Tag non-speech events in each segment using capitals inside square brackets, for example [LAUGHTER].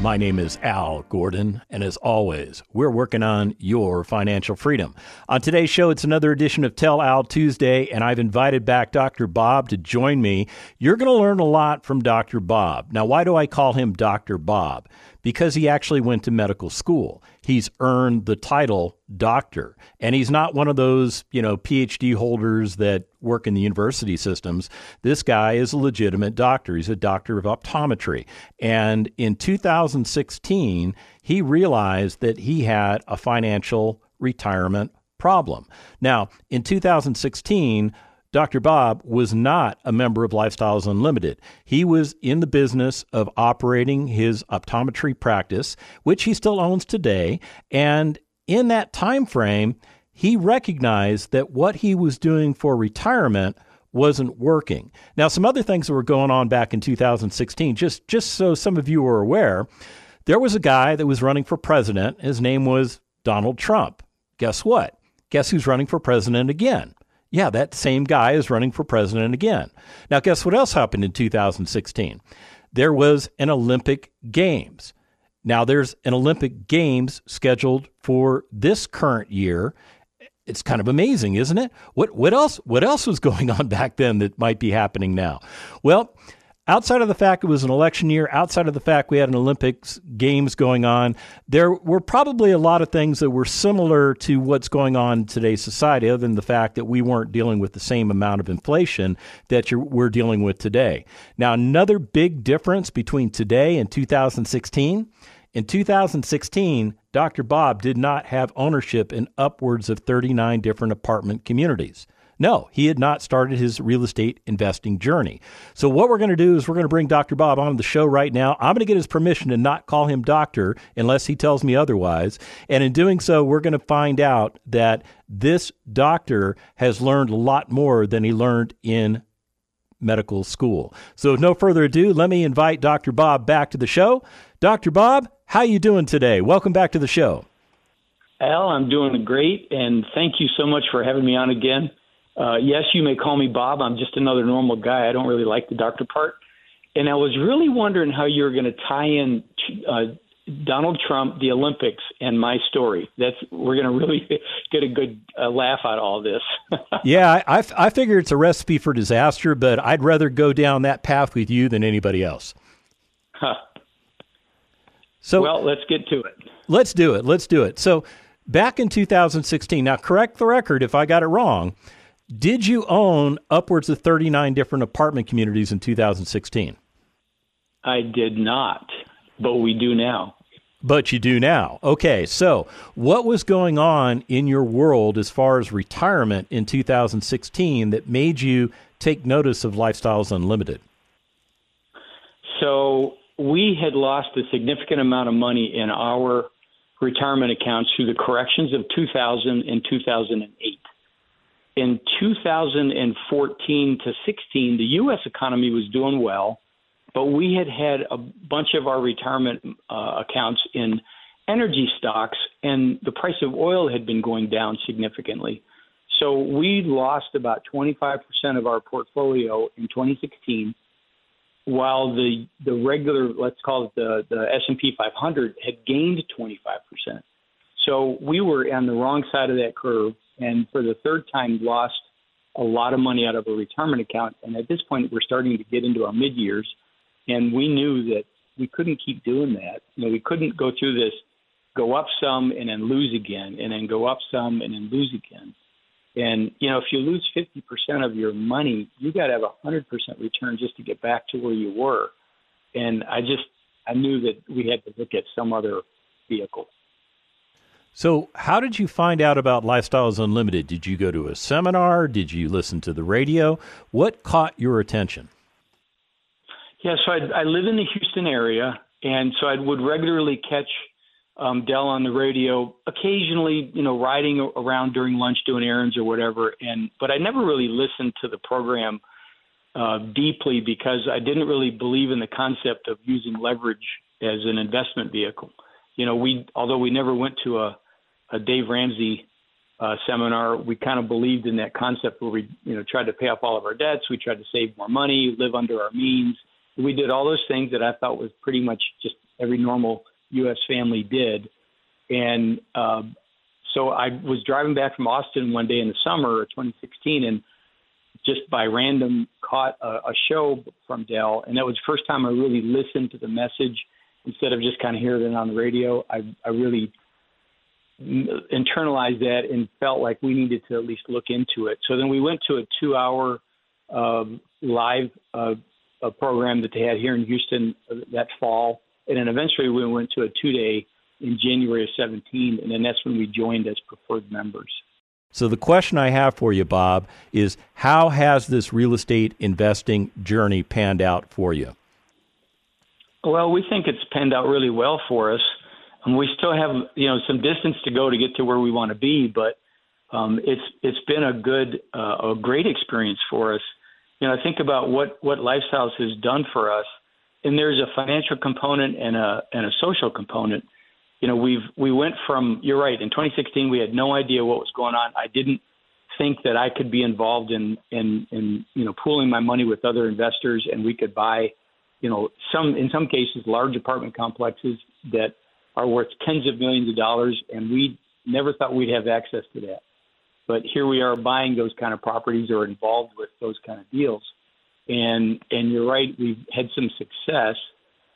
My name is Al Gordon, and as always, we're working on your financial freedom. On today's show, it's another edition of Tell Al Tuesday, and I've invited back Dr. Bob to join me. You're going to learn a lot from Dr. Bob. Now, why do I call him Dr. Bob? Because he actually went to medical school. He's earned the title doctor, and he's not one of those, you know, PhD holders that work in the university systems. This guy is a legitimate doctor. He's a doctor of optometry. And in 2016, he realized that he had a financial retirement problem. Now, in 2016, Dr. Bob was not a member of Lifestyles Unlimited. He was in the business of operating his optometry practice, which he still owns today, and in that time frame, he recognized that what he was doing for retirement wasn't working. Now, some other things that were going on back in 2016, just just so some of you are aware, there was a guy that was running for president. His name was Donald Trump. Guess what? Guess who's running for president again? Yeah, that same guy is running for president again. Now, guess what else happened in 2016? There was an Olympic Games. Now, there's an Olympic Games scheduled for this current year. It's kind of amazing, isn't it? What what else what else was [LAUGHS] going on back then that might be happening now? Well, outside of the fact it was an election year, outside of the fact we had an Olympics games going on, there were probably a lot of things that were similar to what's going on in today's society, other than the fact that we weren't dealing with the same amount of inflation that we're dealing with today. Now, another big difference between today and 2016. In 2016, Dr. Bob did not have ownership in upwards of 39 different apartment communities. No, he had not started his real estate investing journey. So, what we're going to do is we're going to bring Dr. Bob on the show right now. I'm going to get his permission to not call him doctor unless he tells me otherwise. And in doing so, we're going to find out that this doctor has learned a lot more than he learned in medical school. So, no further ado, let me invite Dr. Bob back to the show. Dr. Bob, how you doing today? Welcome back to the show. Al, I'm doing great, and thank you so much for having me on again. Uh, yes, you may call me Bob. I'm just another normal guy. I don't really like the doctor part. And I was really wondering how you were going to tie in uh, Donald Trump, the Olympics, and my story. That's we're going to really [LAUGHS] get a good uh, laugh out of all this. [LAUGHS] yeah, I, I figure it's a recipe for disaster, but I'd rather go down that path with you than anybody else. Huh. So well, let's get to it. Let's do it. Let's do it. So back in 2016, now correct the record if I got it wrong. Did you own upwards of 39 different apartment communities in 2016? I did not, but we do now. But you do now. Okay, so what was going on in your world as far as retirement in 2016 that made you take notice of Lifestyles Unlimited? So we had lost a significant amount of money in our retirement accounts through the corrections of 2000 and 2008 in 2014 to 16, the U.S. economy was doing well, but we had had a bunch of our retirement uh, accounts in energy stocks, and the price of oil had been going down significantly. So we lost about 25% of our portfolio in 2016, while the the regular, let's call it the the S&P 500, had gained 25%. So we were on the wrong side of that curve and for the third time lost a lot of money out of a retirement account. And at this point, we're starting to get into our mid years, and we knew that we couldn't keep doing that. You know, we couldn't go through this, go up some and then lose again, and then go up some and then lose again. And you know, if you lose 50% of your money, you got to have a 100% return just to get back to where you were. And I just I knew that we had to look at some other vehicle. So, how did you find out about Lifestyles Unlimited? Did you go to a seminar? Did you listen to the radio? What caught your attention? Yeah, so I, I live in the Houston area, and so I would regularly catch um, Del on the radio, occasionally, you know, riding around during lunch doing errands or whatever. And but I never really listened to the program uh, deeply because I didn't really believe in the concept of using leverage as an investment vehicle. You know, we although we never went to a, a Dave Ramsey uh, seminar, we kind of believed in that concept where we, you know, tried to pay off all of our debts, we tried to save more money, live under our means. We did all those things that I thought was pretty much just every normal U.S. family did. And um, so I was driving back from Austin one day in the summer of 2016, and just by random caught a, a show from Del, and that was the first time I really listened to the message instead of just kind of hearing it on the radio. I, I really internalized that and felt like we needed to at least look into it. So then we went to a two-hour um, live uh, a program that they had here in Houston uh, that fall, and then eventually we went to a two-day in January of 17, and then that's when we joined as preferred members. So the question I have for you, Bob, is how has this real estate investing journey panned out for you? Well, we think it's panned out really well for us. Um, we still have you know some distance to go to get to where we want to be, but um, it's it's been a good uh, a great experience for us. You know, I think about what what Lifestyles has done for us, and there's a financial component and a and a social component. You know, we've we went from you're right in 2016 we had no idea what was going on. I didn't think that I could be involved in in in you know pooling my money with other investors and we could buy you know some in some cases large apartment complexes that are worth tens of millions of dollars, and we never thought we'd have access to that. But here we are buying those kind of properties or involved with those kind of deals. And and you're right, we've had some success.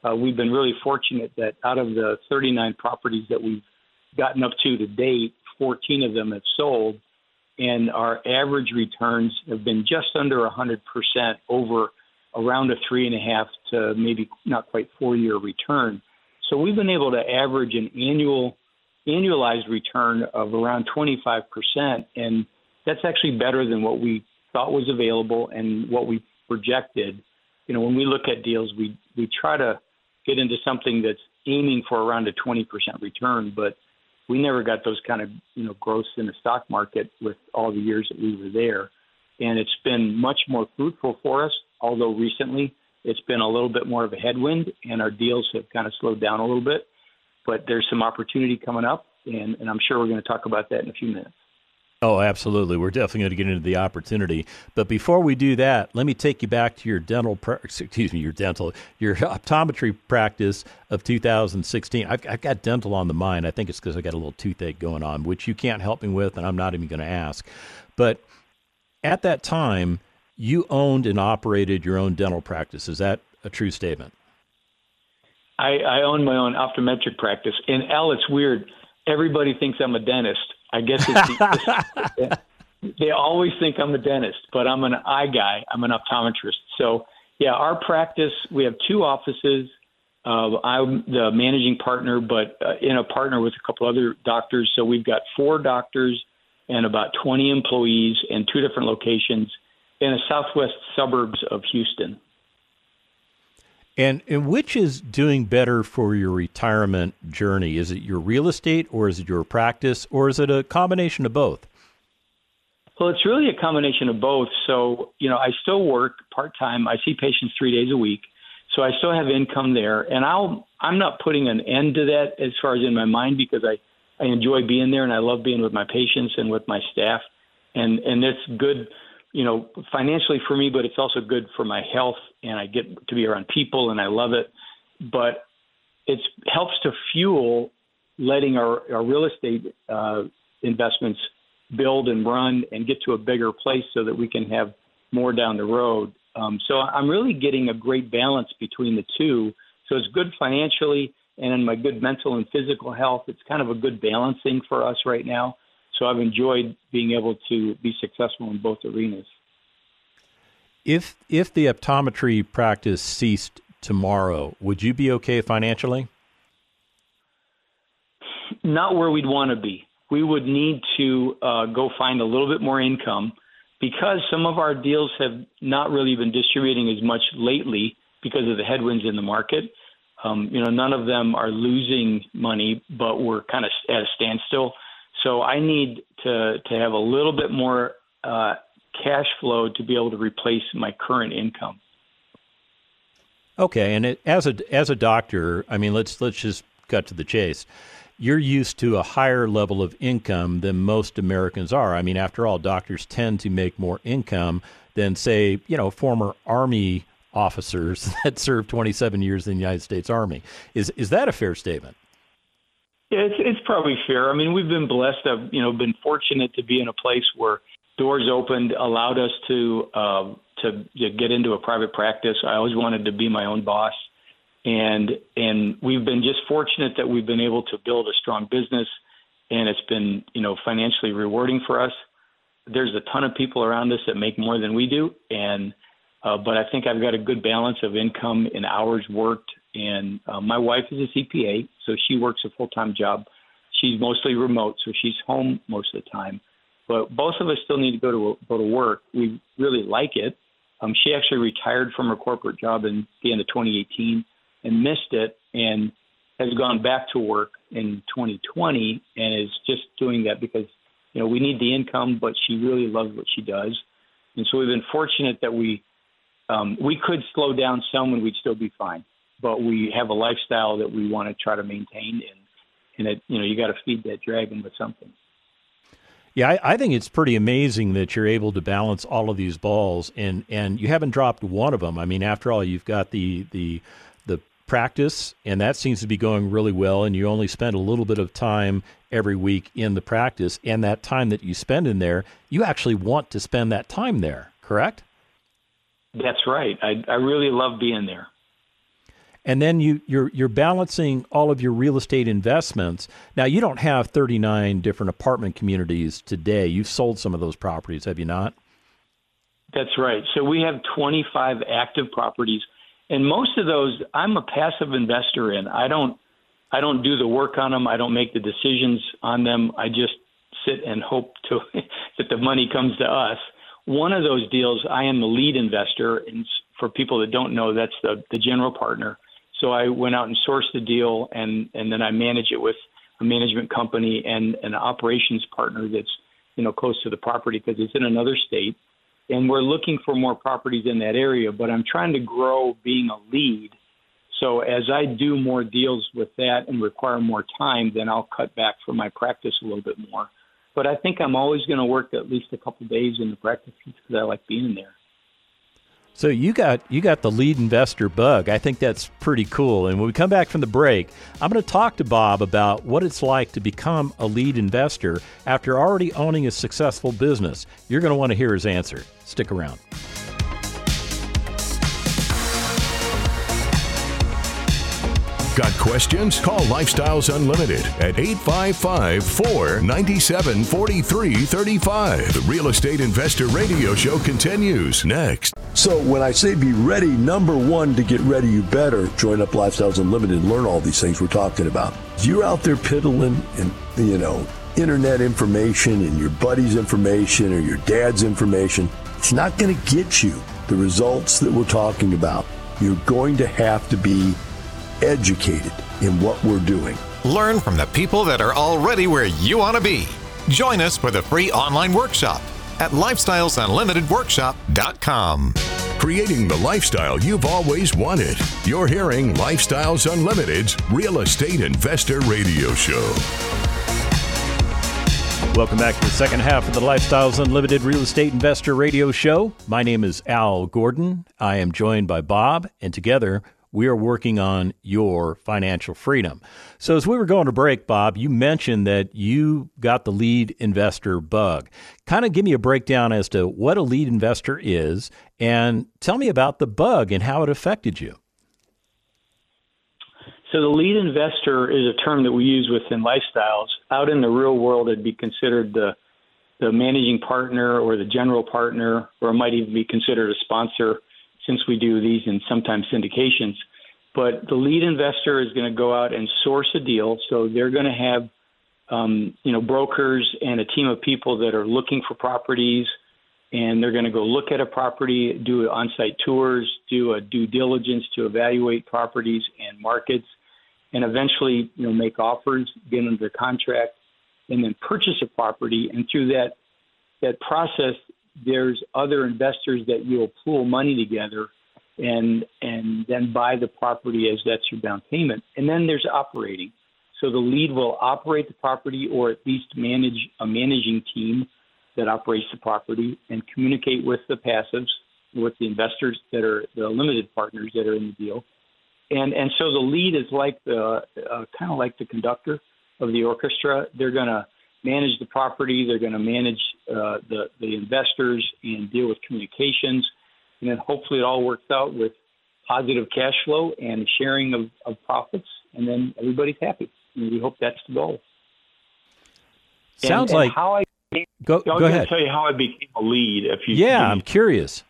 Uh, we've been really fortunate that out of the 39 properties that we've gotten up to to date, 14 of them have sold, and our average returns have been just under 100% over around a three and a half to maybe not quite four year return. So we've been able to average an annual annualized return of around 25%, and that's actually better than what we thought was available and what we projected. You know, when we look at deals, we we try to get into something that's aiming for around a 20% return, but we never got those kind of you know growths in the stock market with all the years that we were there, and it's been much more fruitful for us. Although recently it's been a little bit more of a headwind, and our deals have kind of slowed down a little bit. But there's some opportunity coming up, and, and I'm sure we're going to talk about that in a few minutes. Oh, absolutely. We're definitely going to get into the opportunity. But before we do that, let me take you back to your dental, [LAUGHS] excuse me, your dental, your optometry practice of 2016. I've, I've got dental on the mind. I think it's because I got a little toothache going on, which you can't help me with, and I'm not even going to ask. But at that time, you owned and operated your own dental practice. Is that a true statement? I, I own my own optometric practice. And Al, it's weird. Everybody thinks I'm a dentist. I guess it's [LAUGHS] they always think I'm a dentist, but I'm an eye guy. I'm an optometrist. So yeah, our practice we have two offices. Uh, I'm the managing partner, but uh, in a partner with a couple other doctors. So we've got four doctors and about 20 employees in two different locations in the southwest suburbs of Houston. And, and which is doing better for your retirement journey? Is it your real estate or is it your practice or is it a combination of both? Well, it's really a combination of both. So, you know, I still work part time. I see patients three days a week. So I still have income there. And I'll I'm not putting an end to that as far as in my mind because I, I enjoy being there and I love being with my patients and with my staff. And and it's good you know, financially for me, but it's also good for my health, and I get to be around people, and I love it. But it helps to fuel letting our, our real estate uh, investments build and run and get to a bigger place so that we can have more down the road. Um, so I'm really getting a great balance between the two. So it's good financially, and in my good mental and physical health, it's kind of a good balancing for us right now. So I've enjoyed being able to be successful in both arenas. If if the optometry practice ceased tomorrow, would you be okay financially? Not where we'd want to be. We would need to uh, go find a little bit more income because some of our deals have not really been distributing as much lately because of the headwinds in the market. Um, you know, none of them are losing money, but we're kind of at a standstill. So I need to to have a little bit more uh, cash flow to be able to replace my current income. Okay, and it, as a as a doctor, I mean, let's let's just cut to the chase. You're used to a higher level of income than most Americans are. I mean, after all, doctors tend to make more income than, say, you know, former Army officers [LAUGHS] that served 27 years in the United States Army. Is is that a fair statement? Yeah, it's it's probably fair. I mean, we've been blessed. I've you know been fortunate to be in a place where doors opened, allowed us to uh, to, to get into a private practice. I always wanted to be my own boss, and and we've been just fortunate that we've been able to build a strong business, and it's been you know financially rewarding for us. There's a ton of people around us that make more than we do, and uh, but I think I've got a good balance of income and hours worked. And uh, my wife is a CPA, so she works a full time job. She's mostly remote, so she's home most of the time. But both of us still need to go to go to work. We really like it. Um, she actually retired from her corporate job in the end of 2018 and missed it, and has gone back to work in 2020 and is just doing that because you know we need the income, but she really loves what she does. And so we've been fortunate that we um, we could slow down some and we'd still be fine. But we have a lifestyle that we want to try to maintain, and and it, you know you got to feed that dragon with something. Yeah, I, I, think it's pretty amazing that you're able to balance all of these balls, and and you haven't dropped one of them. I mean, after all, you've got the the the practice, and that seems to be going really well. And you only spend a little bit of time every week in the practice, and that time that you spend in there, you actually want to spend that time there. Correct? That's right. I, I really love being there. And then you, you're you're balancing all of your real estate investments. Now you don't have 39 different apartment communities today. You've sold some of those properties, have you not? That's right. So we have 25 active properties, and most of those I'm a passive investor in. I don't I don't do the work on them. I don't make the decisions on them. I just sit and hope to [LAUGHS] that the money comes to us. One of those deals, I am the lead investor, and for people that don't know, that's the the general partner. So I went out and sourced the deal, and and then I manage it with a management company and an operations partner that's you know close to the property because it's in another state, and we're looking for more properties in that area. But I'm trying to grow being a lead. So as I do more deals with that and require more time, then I'll cut back from my practice a little bit more but I think I'm always going to work at least a couple days in the practice because I like being there. So you got you got the lead investor bug. I think that's pretty cool. And when we come back from the break, I'm going to talk to Bob about what it's like to become a lead investor after already owning a successful business. You're going to want to hear his answer. Stick around. Got questions? Call Lifestyles Unlimited at 855 497 4335. The Real Estate Investor Radio Show continues next. So, when I say be ready, number one, to get ready, you better join up Lifestyles Unlimited and learn all these things we're talking about. If you're out there piddling and, you know, internet information and your buddy's information or your dad's information, it's not going to get you the results that we're talking about. You're going to have to be educated in what we're doing. Learn from the people that are already where you want to be. Join us for the free online workshop at lifestylesunlimitedworkshop.com. Creating the lifestyle you've always wanted. You're hearing Lifestyles Unlimited's Real Estate Investor Radio Show. Welcome back to the second half of the Lifestyles Unlimited Real Estate Investor Radio Show. My name is Al Gordon. I am joined by Bob, and together we are working on your financial freedom. So, as we were going to break, Bob, you mentioned that you got the lead investor bug. Kind of give me a breakdown as to what a lead investor is and tell me about the bug and how it affected you. So, the lead investor is a term that we use within lifestyles. Out in the real world, it'd be considered the the managing partner or the general partner, or it might even be considered a sponsor since we do these and sometimes syndications. But the lead investor is going to go out and source a deal. So they're going to have, um, you know, brokers and a team of people that are looking for properties. and they're going to go look at a property, do on-site tours, do a due diligence to evaluate properties and markets, and eventually, you know, make offers, get under contract, and then purchase a property. And through that that process, there's other investors that you'll pool money together and and then buy the property as that's your down payment. And then there's operating. So the lead will operate the property or at least manage a managing team that operates the property and communicate with the passives, with the investors that are the limited partners that are in the deal. And and so the lead is like the uh, kind of like the conductor of the orchestra. They're going to manage the property. They're going to manage uh, the the investors and deal with communications, and then hopefully it all works out with positive cash flow and sharing of, of profits, and then everybody's happy. And we hope that's the goal. Sounds and, like and how I go I was go ahead. tell you how I became a lead. If you Yeah, give I'm curious.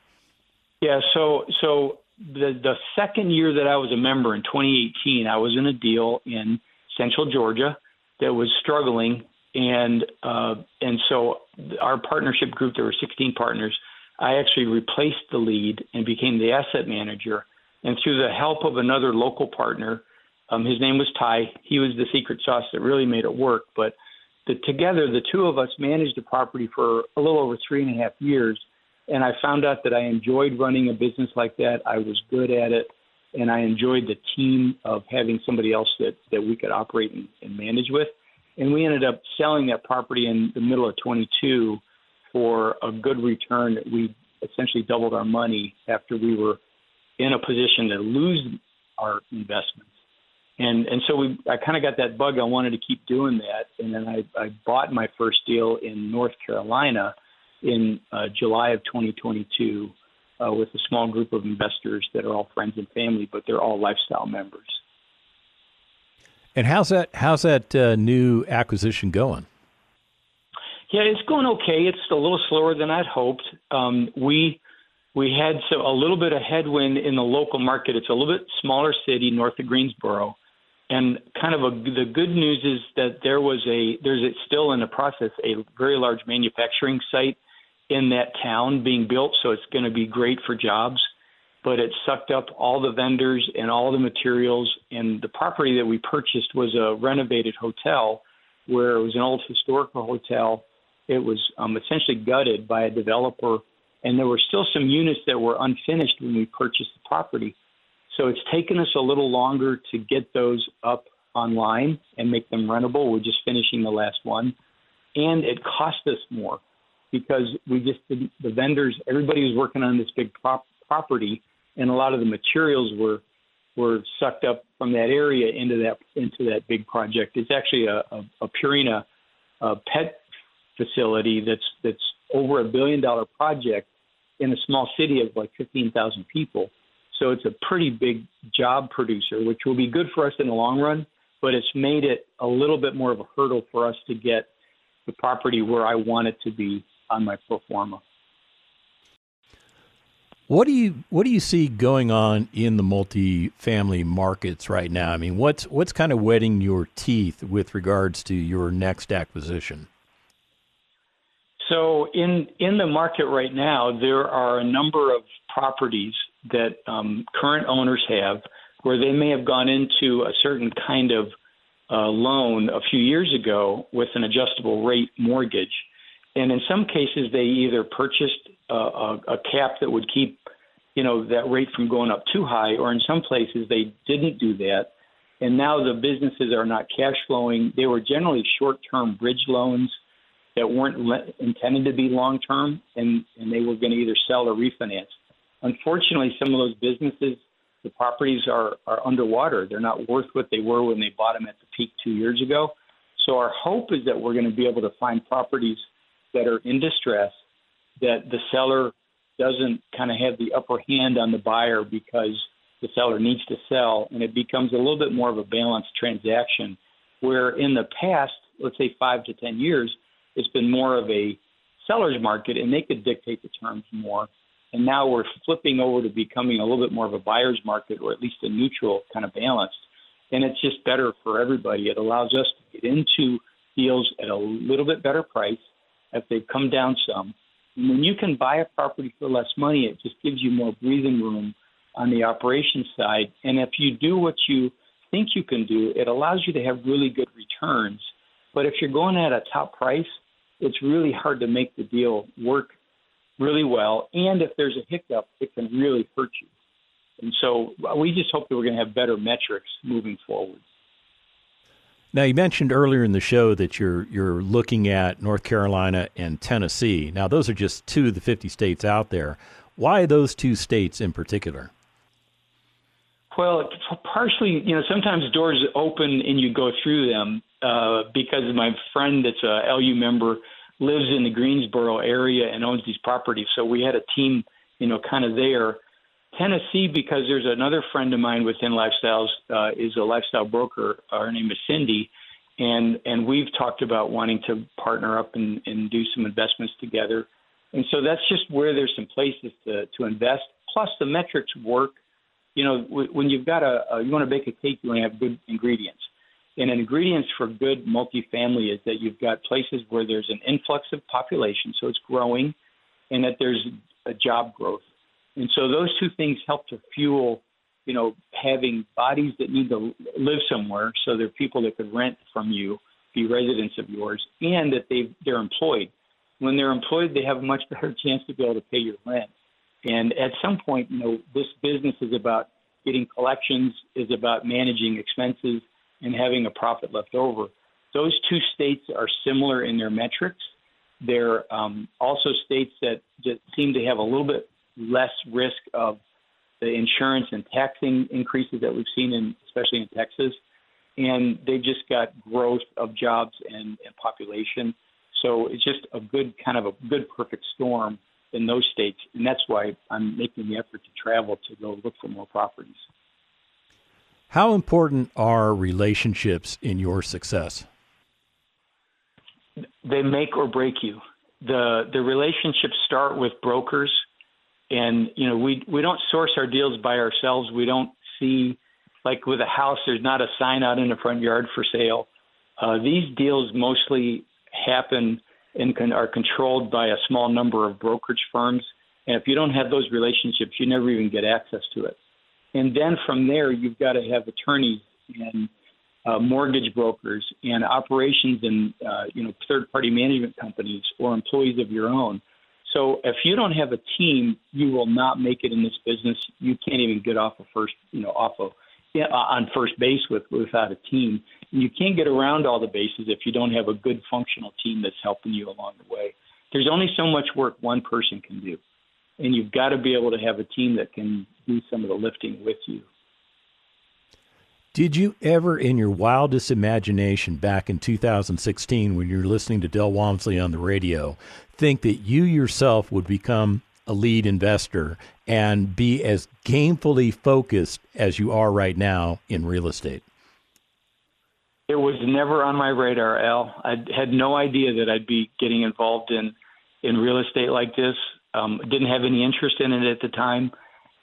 yeah. So so the the second year that I was a member in 2018, I was in a deal in Central Georgia that was struggling, and uh, and so our partnership group, there were 16 partners. I actually replaced the lead and became the asset manager. And through the help of another local partner, um, his name was Ty. He was the secret sauce that really made it work. But the, together, the two of us managed the property for a little over three and a half years. And I found out that I enjoyed running a business like that. I was good at it, and I enjoyed the team of having somebody else that that we could operate and, and manage with. And we ended up selling that property in the middle of 22 for a good return. We essentially doubled our money after we were in a position to lose our investments. And and so we I kind of got that bug. I wanted to keep doing that, and then I, I bought my first deal in North Carolina in uh, July of 2022 uh, with a small group of investors that are all friends and family, but they're all lifestyle members. And how's that how's that uh, new acquisition going? Yeah, it's going okay. It's a little slower than I'd hoped. Um, we we had so a little bit of headwind in the local market. It's a little bit smaller city north of Greensboro, and kind of a, the good news is that there was a there's a, still in the process a very large manufacturing site in that town being built, so it's going to be great for jobs. But it sucked up all the vendors and all the materials, and the property that we purchased was a renovated hotel, where it was an old historical hotel. It was um, essentially gutted by a developer, and there were still some units that were unfinished when we purchased the property. So it's taken us a little longer to get those up online and make them rentable. We're just finishing the last one, and it cost us more because we just didn't, the vendors, everybody was working on this big prop, property, and a lot of the materials were were sucked up from that area into that into that big project. It's actually a, a, a Purina uh, pet facility that's that's over a billion dollar project in a small city of like 15,000 people. So it's a pretty big job producer, which will be good for us in the long run, but it's made it a little bit more of a hurdle for us to get the property where I want it to be on my pro forma. What do you what do you see going on in the multifamily markets right now? I mean, what's what's kind of wetting your teeth with regards to your next acquisition? So in in the market right now, there are a number of properties that um, current owners have where they may have gone into a certain kind of uh, loan a few years ago with an adjustable rate mortgage, and in some cases they either purchased a, a, cap that would keep you know that rate from going up too high, or in some places they didn't do that, and now the businesses are not cash flowing. They were generally short-term bridge loans that weren't le- intended to be long term and, and they were going to either sell or refinance. Unfortunately, some of those businesses, the properties are, are underwater. They're not worth what they were when they bought them at the peak two years ago. So our hope is that we're going to be able to find properties that are in distress, that the seller doesn't kind of have the upper hand on the buyer because the seller needs to sell, and it becomes a little bit more of a balanced transaction. Where in the past, let's say five to ten years, it's been more of a seller's market and they could dictate the terms more. And now we're flipping over to becoming a little bit more of a buyer's market or at least a neutral kind of balanced. And it's just better for everybody. It allows us to get into deals at a little bit better price if they've come down some. And when you can buy a property for less money, it just gives you more breathing room on the operations side. And if you do what you think you can do, it allows you to have really good returns. But if you're going at a top price, it's really hard to make the deal work really well. And if there's a hiccup, it can really hurt you. And so we just hope that we're going to have better metrics moving forward. Now you mentioned earlier in the show that you're you're looking at North Carolina and Tennessee. Now those are just two of the 50 states out there. Why those two states in particular? Well, partially, you know, sometimes doors open and you go through them uh, because my friend that's a LU member lives in the Greensboro area and owns these properties. So we had a team, you know, kind of there. Tennessee, because there's another friend of mine within Lifestyles, uh, is a lifestyle broker. Her name is Cindy, and and we've talked about wanting to partner up and, and do some investments together. And so that's just where there's some places to to invest. Plus, the metrics work. You know, when you've got a, a you want to bake a cake, you want to have good ingredients. And an ingredients for good multifamily is that you've got places where there's an influx of population, so it's growing, and that there's a job growth. And so those two things help to fuel, you know, having bodies that need to live somewhere. So they're people that could rent from you, be residents of yours, and that they they're employed. When they're employed, they have a much [LAUGHS] better chance to be able to pay your rent. And at some point, you know, this business is about getting collections, is about managing expenses, and having a profit left over. Those two states are similar in their metrics. They're um, also states that, that seem to have a little bit less risk of the insurance and taxing increases that we've seen in, especially in Texas. And they've just got growth of jobs and, and population. So it's just a good kind of a good perfect storm in those states, and that's why I'm making the effort to travel to go look for more properties. How important are relationships in your success? They make or break you. The the relationships start with brokers and you know we we don't source our deals by ourselves. We don't see like with a house there's not a sign out in the front yard for sale. Uh, these deals mostly happen and can, are controlled by a small number of brokerage firms. And if you don't have those relationships, you never even get access to it. And then from there, you've got to have attorneys and uh, mortgage brokers and operations and uh, you know third-party management companies or employees of your own. So if you don't have a team, you will not make it in this business. You can't even get off a first, you know, off of yeah, uh, on first base with without a team. You can't get around all the bases if you don't have a good functional team that's helping you along the way. There's only so much work one person can do and you've got to be able to have a team that can do some of the lifting with you. Did you ever, in your wildest imagination back in 2016, when you were listening to Del Walmsley on the radio, think that you yourself would become a lead investor and be as gamefully focused as you are right now in real estate? It was never on my radar, Al. I had no idea that I'd be getting involved in in real estate like this. Um, didn't have any interest in it at the time.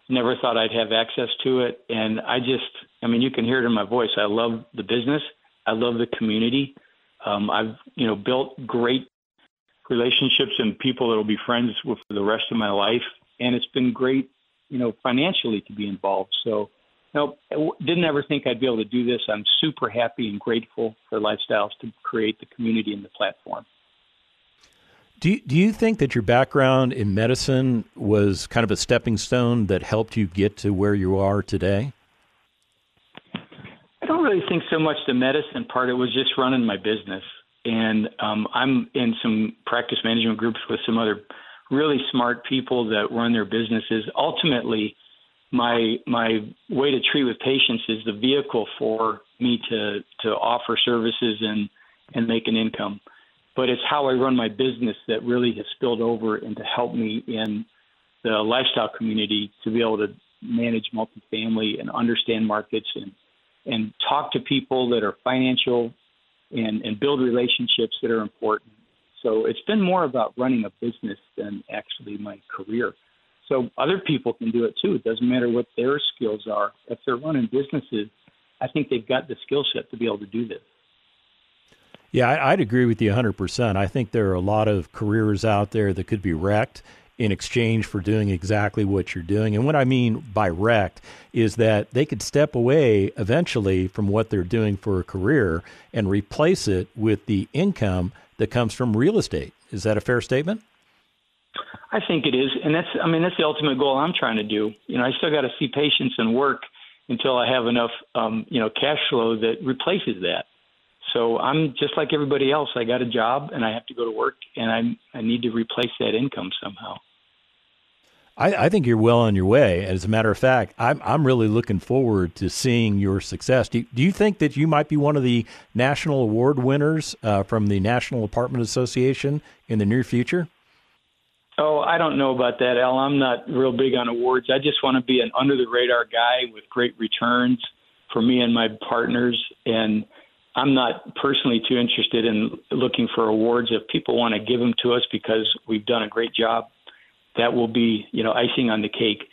Never thought I'd have access to it. And I just, I mean, you can hear it in my voice. I love the business. I love the community. Um, I've, you know, built great relationships and people that will be friends with for the rest of my life. And it's been great, you know, financially to be involved. So, no, didn't ever think I'd be able to do this. I'm super happy and grateful for Lifestyles to create the community and the platform. Do you, do you think that your background in medicine was kind of a stepping stone that helped you get to where you are today? I don't really think so much the medicine part. It was just running my business, and um, I'm in some practice management groups with some other really smart people that run their businesses. Ultimately, my my way to treat with patients is the vehicle for me to to offer services and and make an income but it's how I run my business that really has spilled over and to help me in the lifestyle community to be able to manage multifamily and understand markets and and talk to people that are financial and and build relationships that are important. So it's been more about running a business than actually my career. So other people can do it too. It doesn't matter what their skills are. If they're running businesses, I think they've got the skill set to be able to do this. Yeah, I'd agree with you 100%. I think there are a lot of careers out there that could be wrecked in exchange for doing exactly what you're doing. And what I mean by wrecked is that they could step away eventually from what they're doing for a career and replace it with the income that comes from real estate. Is that a fair statement? I think it is, and that's I mean that's the ultimate goal I'm trying to do. You know, I still got to see patients and work until I have enough um, you know cash flow that replaces that. So I'm just like everybody else. I got a job and I have to go to work, and I I need to replace that income somehow. I, I, think you're well on your way. As a matter of fact, I'm I'm really looking forward to seeing your success. Do, do you think that you might be one of the national award winners uh, from the National Apartment Association in the near future? Oh, I don't know about that, Al. I'm not real big on awards. I just want to be an under the radar guy with great returns for me and my partners. And I'm not personally too interested in looking for awards. If people want to give them to us because we've done a great job, that will be, you know, icing on the cake.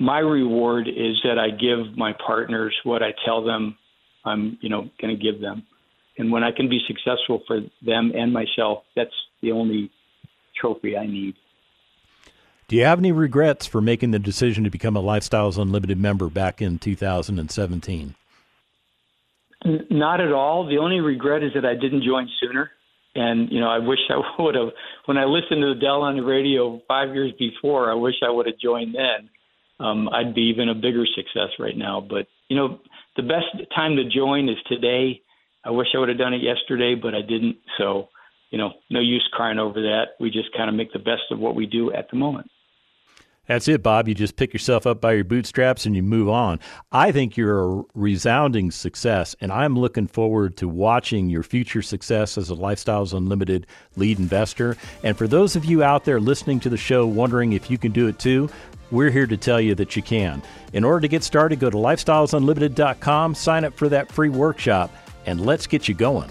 My reward is that I give my partners what I tell them I'm, you know, going to give them. And when I can be successful for them and myself, that's the only trophy I need. Do you have any regrets for making the decision to become a Lifestyles Unlimited member back in 2017? Not at all. The only regret is that I didn't join sooner. And you know, I wish I [LAUGHS] would have. When I listened to Del on the radio five years before, I wish I would have joined then. Um, I'd be even a bigger success right now. But you know, the best time to join is today. I wish I would have done it yesterday, but I didn't. So, you know, no use crying over that. We just kind of make the best of what we do at the moment. That's it, Bob. You just pick yourself up by your bootstraps and you move on. I think you're a resounding success, and I'm looking forward to watching your future success as a Lifestyles Unlimited lead investor. And for those of you out there listening to the show wondering if you can do it too, we're here to tell you that you can. In order to get started, go to lifestylesunlimited.com, sign up for that free workshop, and let's get you going.